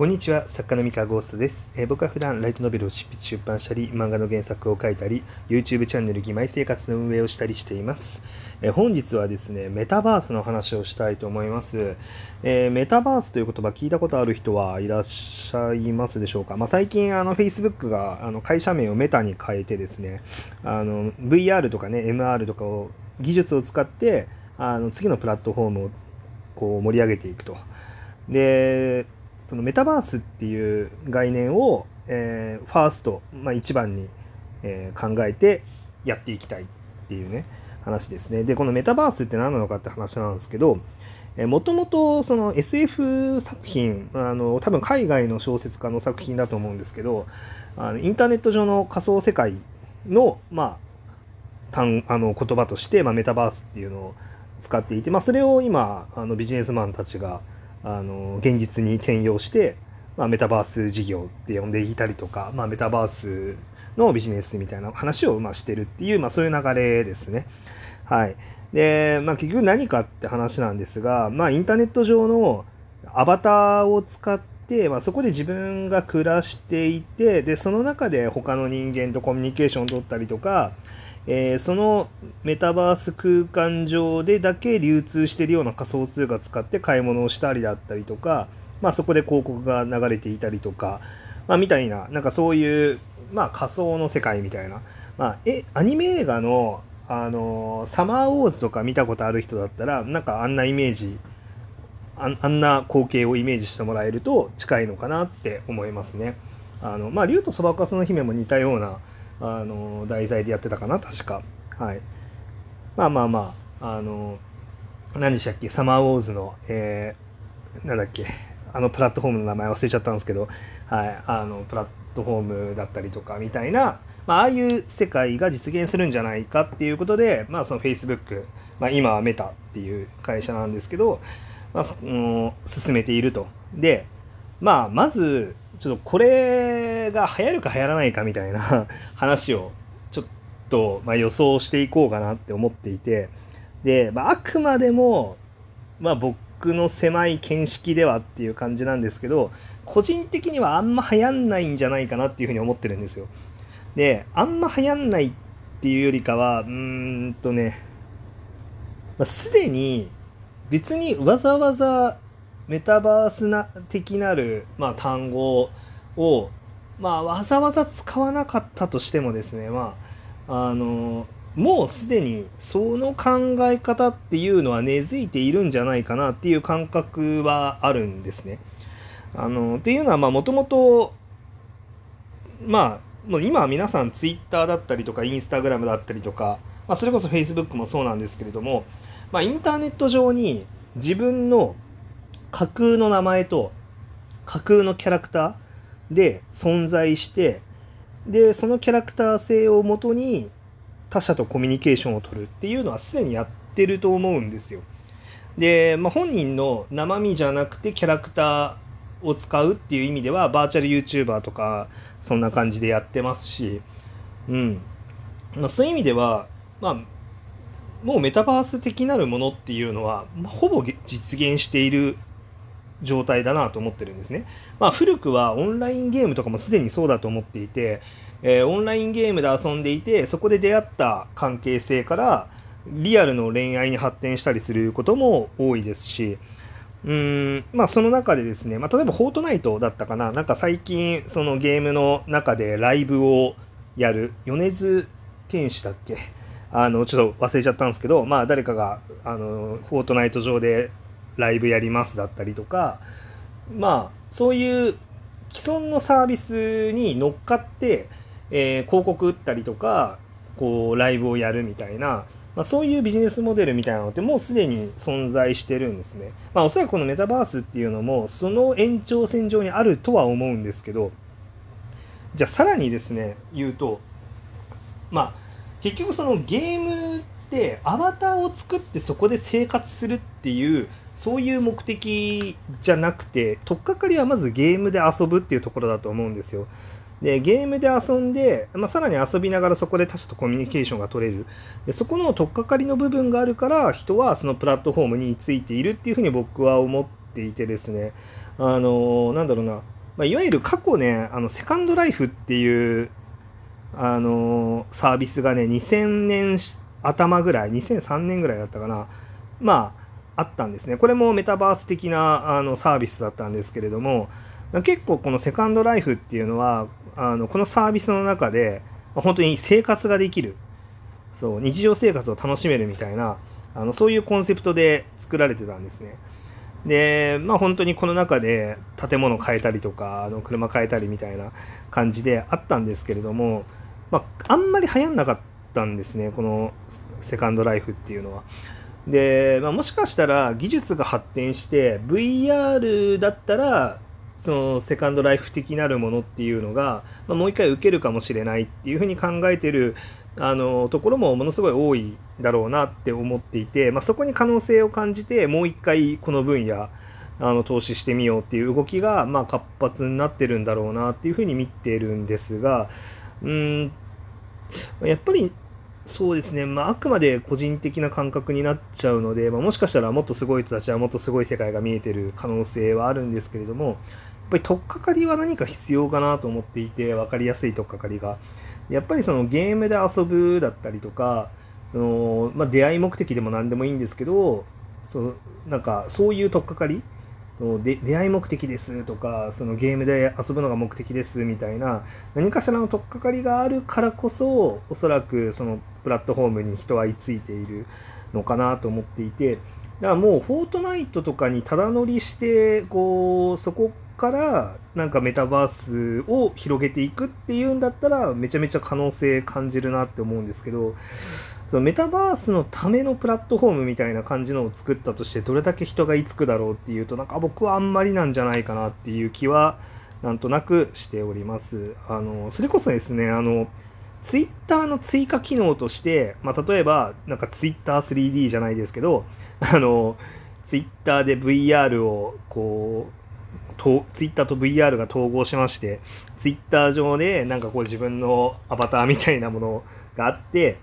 こんにちは、作家の三河ゴーストです、えー僕は普段ライトノベルを執筆出版したり、漫画の原作を書いたり、YouTube チャンネル義妹生活の運営をしたりしています。えー本日はですね、メタバースの話をしたいと思います。えーメタバースという言葉聞いたことある人はいらっしゃいますでしょうか、まあ、最近あの Facebook があの会社名をメタに変えてですね、あの VR とかね、MR とかを技術を使ってあの次のプラットフォームをこう盛り上げていくと。でそのメタバースっていう概念を、えーファースト、まあ、一番に、えー考えてやっていきたいっていうね話ですね。でこのメタバースって何なのかって話なんですけどもともとその SF 作品あの多分海外の小説家の作品だと思うんですけどあのインターネット上の仮想世界の,、まあ、単あの言葉として、まあ、メタバースっていうのを使っていて、まあ、それを今あのビジネスマンたちがあの現実に転用して、まあ、メタバース事業って呼んでいたりとか、まあ、メタバースのビジネスみたいな話をまあしてるっていう、まあ、そういう流れですね。はい。で、まあ、結局何かって話なんですが、まあ、インターネット上のアバターを使って、まあ、そこで自分が暮らしていて、で、その中で他の人間とコミュニケーションを取ったりとか、えーそのメタバース空間上でだけ流通しているような仮想通貨使って買い物をしたりだったりとか、まあ、そこで広告が流れていたりとか、まあ、みたいな、なんかそういう、まあ、仮想の世界みたいな、まあ、えアニメ映画の、あのサマーウォーズとか見たことある人だったら、なんかあんなイメージ、ああんな光景をイメージしてもらえると近いのかなって思いますね。あのまあ、竜とそばかすの姫も似たようなあの題材でやってたかな、確か。はい。まあまあまあ、あの、何でしたっけ、サマーウォーズの、えー、なんだっけ、あのプラットフォームの名前忘れちゃったんですけど、はい、あの、プラットフォームだったりとかみたいな、まあ、ああいう世界が実現するんじゃないかっていうことで、まあ、その Facebook、まあ、今はメタっていう会社なんですけど、まあ、その進めていると。で、まあ、まず、ちょっとこれが流行るか流行らないかみたいな 話をちょっとまあ予想していこうかなって思っていて、で、まあ、あくまでも、まあ僕の狭い見識ではっていう感じなんですけど、個人的にはあんま流行んないんじゃないかなっていうふうに思ってるんですよ。で、あんま流行んないっていうよりかは、うーんとね、まあ、すでに別にわざわざメタバースな的なる、まあ、単語を、まあ、わざわざ使わなかったとしてもですね、まあ、あのもうすでにその考え方っていうのは根付いているんじゃないかなっていう感覚はあるんですね。あのっていうのはもともとまあもう今は皆さんツイッターだったりとかインスタグラムだったりとか、まあ、それこそフェイスブックもそうなんですけれども、まあ、インターネット上に自分の架空の名前と架空のキャラクターで存在してでそのキャラクター性をもとに他者とコミュニケーションを取るっていうのはすでにやってると思うんですよ。で、まあ、本人の生身じゃなくてキャラクターを使うっていう意味ではバーチャル YouTuber とかそんな感じでやってますし、うんまあ、そういう意味では、まあ、もうメタバース的なるものっていうのは、まあ、ほぼ実現している状態だなと思ってるんですね。まあ、古くはオンラインゲームとかもすでにそうだと思っていて、えーオンラインゲームで遊んでいてそこで出会った関係性からリアルの恋愛に発展したりすることも多いですしうーんまあその中でですね、まあ、例えば「フォートナイト」だったかななんか最近そのゲームの中でライブをやる米津玄師だっけ？あのちょっと忘れちゃったんですけどまあ誰かがあのフォートナイト上でライブやりますだったりとかまあそういう既存のサービスに乗っかって、えー広告打ったりとかこうライブをやるみたいな、まあ、そういうビジネスモデルみたいなのってもうすでに存在してるんですね。まあ、おそらくこのメタバースっていうのもその延長線上にあるとは思うんですけどじゃあさらにですね言うとまあ結局そのゲームってアバターを作ってそこで生活するっていうそういう目的じゃなくて取っかかりはまずゲームで遊ぶっていうところだと思うんですよ。でゲームで遊んで、まあ、さらに遊びながらそこで他者とコミュニケーションが取れる。でそこの取っかかりの部分があるから人はそのプラットフォームについているっていうふうに僕は思っていてですね。あのなんだろうな、まあ、いわゆる過去ねあのセカンドライフっていうあのサービスがね2000年頭ぐらい2003年ぐらいだったかな。まああったんですね。これもメタバース的なあのサービスだったんですけれども結構このセカンドライフっていうのはあのこのサービスの中で本当に生活ができる。そう日常生活を楽しめるみたいなあのそういうコンセプトで作られてたんですね。でまあ本当にこの中で建物変えたりとかあの車変えたりみたいな感じであったんですけれども、まあ、あんまり流行んなかっったんですねこのセカンドライフっていうのは。で、まあ、もしかしたら技術が発展して VR だったらそのセカンドライフ的なるものっていうのが、まあ、もう一回受けるかもしれないっていうふうに考えてるあのところもものすごい多いだろうなって思っていて、まあ、そこに可能性を感じてもう一回この分野あの投資してみようっていう動きが、まあ、活発になってるんだろうなっていうふうに見てるんですがうんやっぱりそうですね、まあ、あくまで個人的な感覚になっちゃうので、まあ、もしかしたらもっとすごい人たちはもっとすごい世界が見えてる可能性はあるんですけれども、やっぱり取っかかりは何か必要かなと思っていて、分かりやすい取っかかりが。やっぱりそのゲームで遊ぶだったりとか、そのまあ、出会い目的でも何でもいいんですけど、そのなんかそういう取っかかりそので出会い目的ですとかそのゲームで遊ぶのが目的ですみたいな何かしらの取っかかりがあるからこそおそらくそのプラットフォームに人は居ついているのかなと思っていてだからもうフォートナイトとかにただ乗りしてこうそこからなんかメタバースを広げていくっていうんだったらめちゃめちゃ可能性感じるなって思うんですけどそのメタバースのためのプラットフォームみたいな感じのを作ったとしてどれだけ人が居つくだろうっていうとなんか僕はあんまりなんじゃないかなっていう気はなんとなくしております。あのそれこそですねあのツイッターの追加機能として、まあ、例えばなんかツイッター 3D じゃないですけどあのツイッターで VR をこうとツイッターと VR が統合しましてツイッター上でなんかこう自分のアバターみたいなものがあって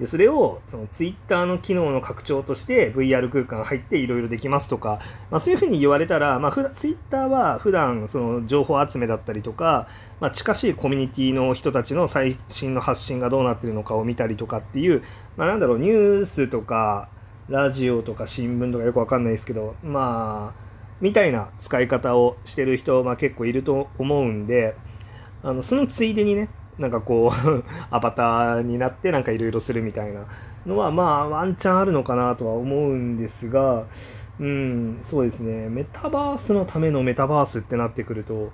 でそれをそのツイッターの機能の拡張として VR 空間入っていろいろできますとか、まあ、そういうふうに言われたら、まあ、ツイッターは普段その情報集めだったりとか、まあ、近しいコミュニティの人たちの最新の発信がどうなってるのかを見たりとかっていう、まあ、なんだろうニュースとかラジオとか新聞とかよくわかんないですけどまあみたいな使い方をしてる人、まあ、結構いると思うんであのそのついでにねなんかこう アバターになってなんかいろいろするみたいなのはまあワンチャンあるのかなとは思うんですがうんそうですねメタバースのためのメタバースってなってくると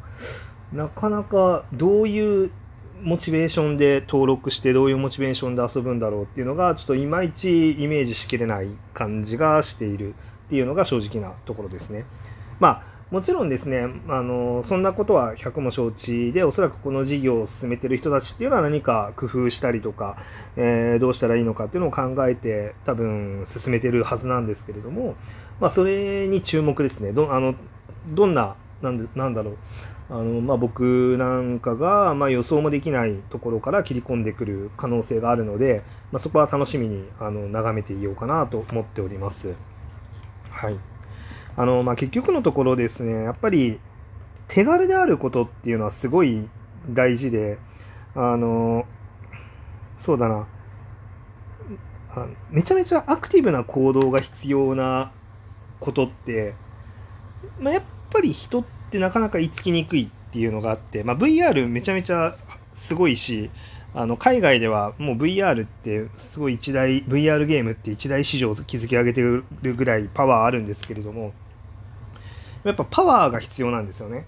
なかなかどういうモチベーションで登録してどういうモチベーションで遊ぶんだろうっていうのがちょっといまいちイメージしきれない感じがしているっていうのが正直なところですね。まあもちろんですね、あのそんなことは100も承知で、おそらくこの事業を進めてる人たちっていうのは何か工夫したりとか、えー、どうしたらいいのかっていうのを考えて、多分進めてるはずなんですけれども、まあ、それに注目ですね。どあのどんななんでなんだろうあの、まあ、僕なんかが、まあ、予想もできないところから切り込んでくる可能性があるので、まあ、そこは楽しみにあの眺めていようかなと思っております。はいあの、まあ、結局のところですね、やっぱり手軽であることっていうのはすごい大事で、あの、そうだな、めちゃめちゃアクティブな行動が必要なことって、まあ、やっぱり人ってなかなか居つきにくいっていうのがあって、まあ、VR めちゃめちゃすごいし、あの海外ではもう VR ってすごい一大 VR ゲームって一大市場を築き上げてるぐらいパワーあるんですけれどもやっぱパワーが必要なんですよね。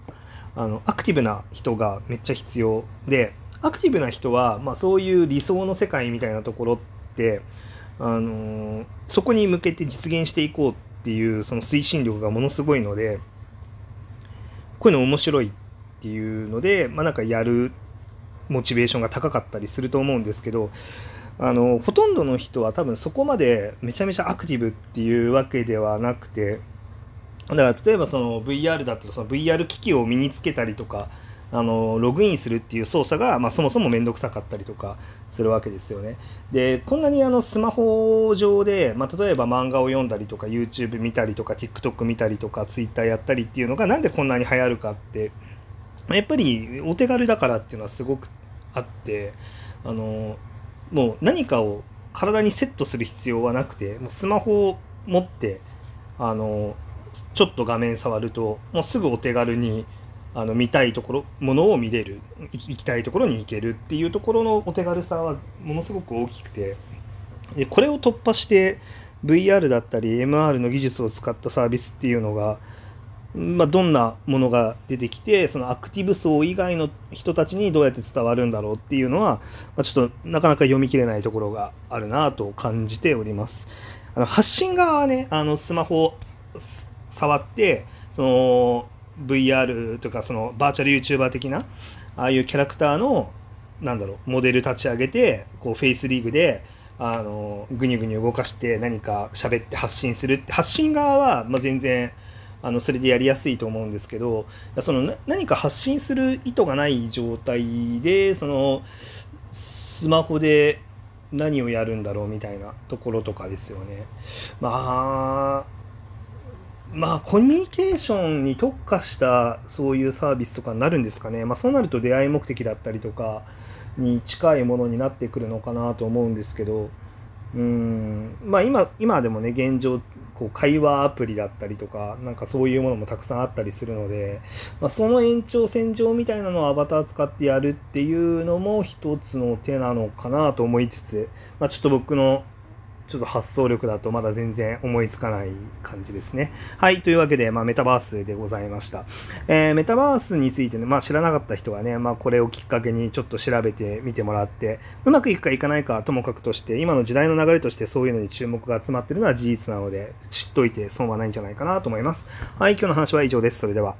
あのアクティブな人がめっちゃ必要でアクティブな人は、まあ、そういう理想の世界みたいなところってあのー、そこに向けて実現していこうっていうその推進力がものすごいのでこういうの面白いっていうので、まあ、なんかやるモチベーションが高かったりすると思うんですけどあのほとんどの人は多分そこまでめちゃめちゃアクティブっていうわけではなくてだから例えばその VR だったらその VR 機器を身につけたりとかあのログインするっていう操作が、まあ、そもそも面倒くさかったりとかするわけですよね。でこんなにあのスマホ上で、まあ、例えば漫画を読んだりとか YouTube 見たりとか TikTok 見たりとか Twitter やったりっていうのがなんでこんなに流行るかってやっぱりお手軽だからっていうのはすごくあってあのもう何かを体にセットする必要はなくてもうスマホを持ってあのちょっと画面触るともうすぐお手軽にあの見たいところものを見れる行きたいところに行けるっていうところのお手軽さはものすごく大きくてでこれを突破して VR だったり MR の技術を使ったサービスっていうのが、まあ、どんなものが出てきてそのアクティブ層以外の人たちにどうやって伝わるんだろうっていうのは、まあ、ちょっとなかなか読み切れないところがあるなと感じております。あの発信側はねあのスマホ触ってその VR とかそのバーチャル YouTuber 的なああいうキャラクターのなんだろうモデル立ち上げてこうフェイスリーグであのぐにぐに動かして何か喋って発信するって発信側は、まあ、全然あのそれでやりやすいと思うんですけどその何か発信する意図がない状態でそのスマホで何をやるんだろうみたいなところとかですよね。まあまあ、コミュニケーションに特化したそういうサービスとかになるんですかね。まあ、そうなると出会い目的だったりとかに近いものになってくるのかなと思うんですけど、うん、まあ今、今でもね、現状、こう会話アプリだったりとか、なんかそういうものもたくさんあったりするので、まあ、その延長線上みたいなのをアバター使ってやるっていうのも一つの手なのかなと思いつつ、まあ、ちょっと僕のちょっと発想力だとまだ全然思いつかない感じですね。はい。というわけで、まあ、メタバースでございました。えー、メタバースについてね、まあ、知らなかった人はね、まあ、これをきっかけにちょっと調べてみてもらって、うまくいくかいかないかともかくとして、今の時代の流れとしてそういうのに注目が集まってるのは事実なので、知っといて損はないんじゃないかなと思います。はい。今日の話は以上です。それでは。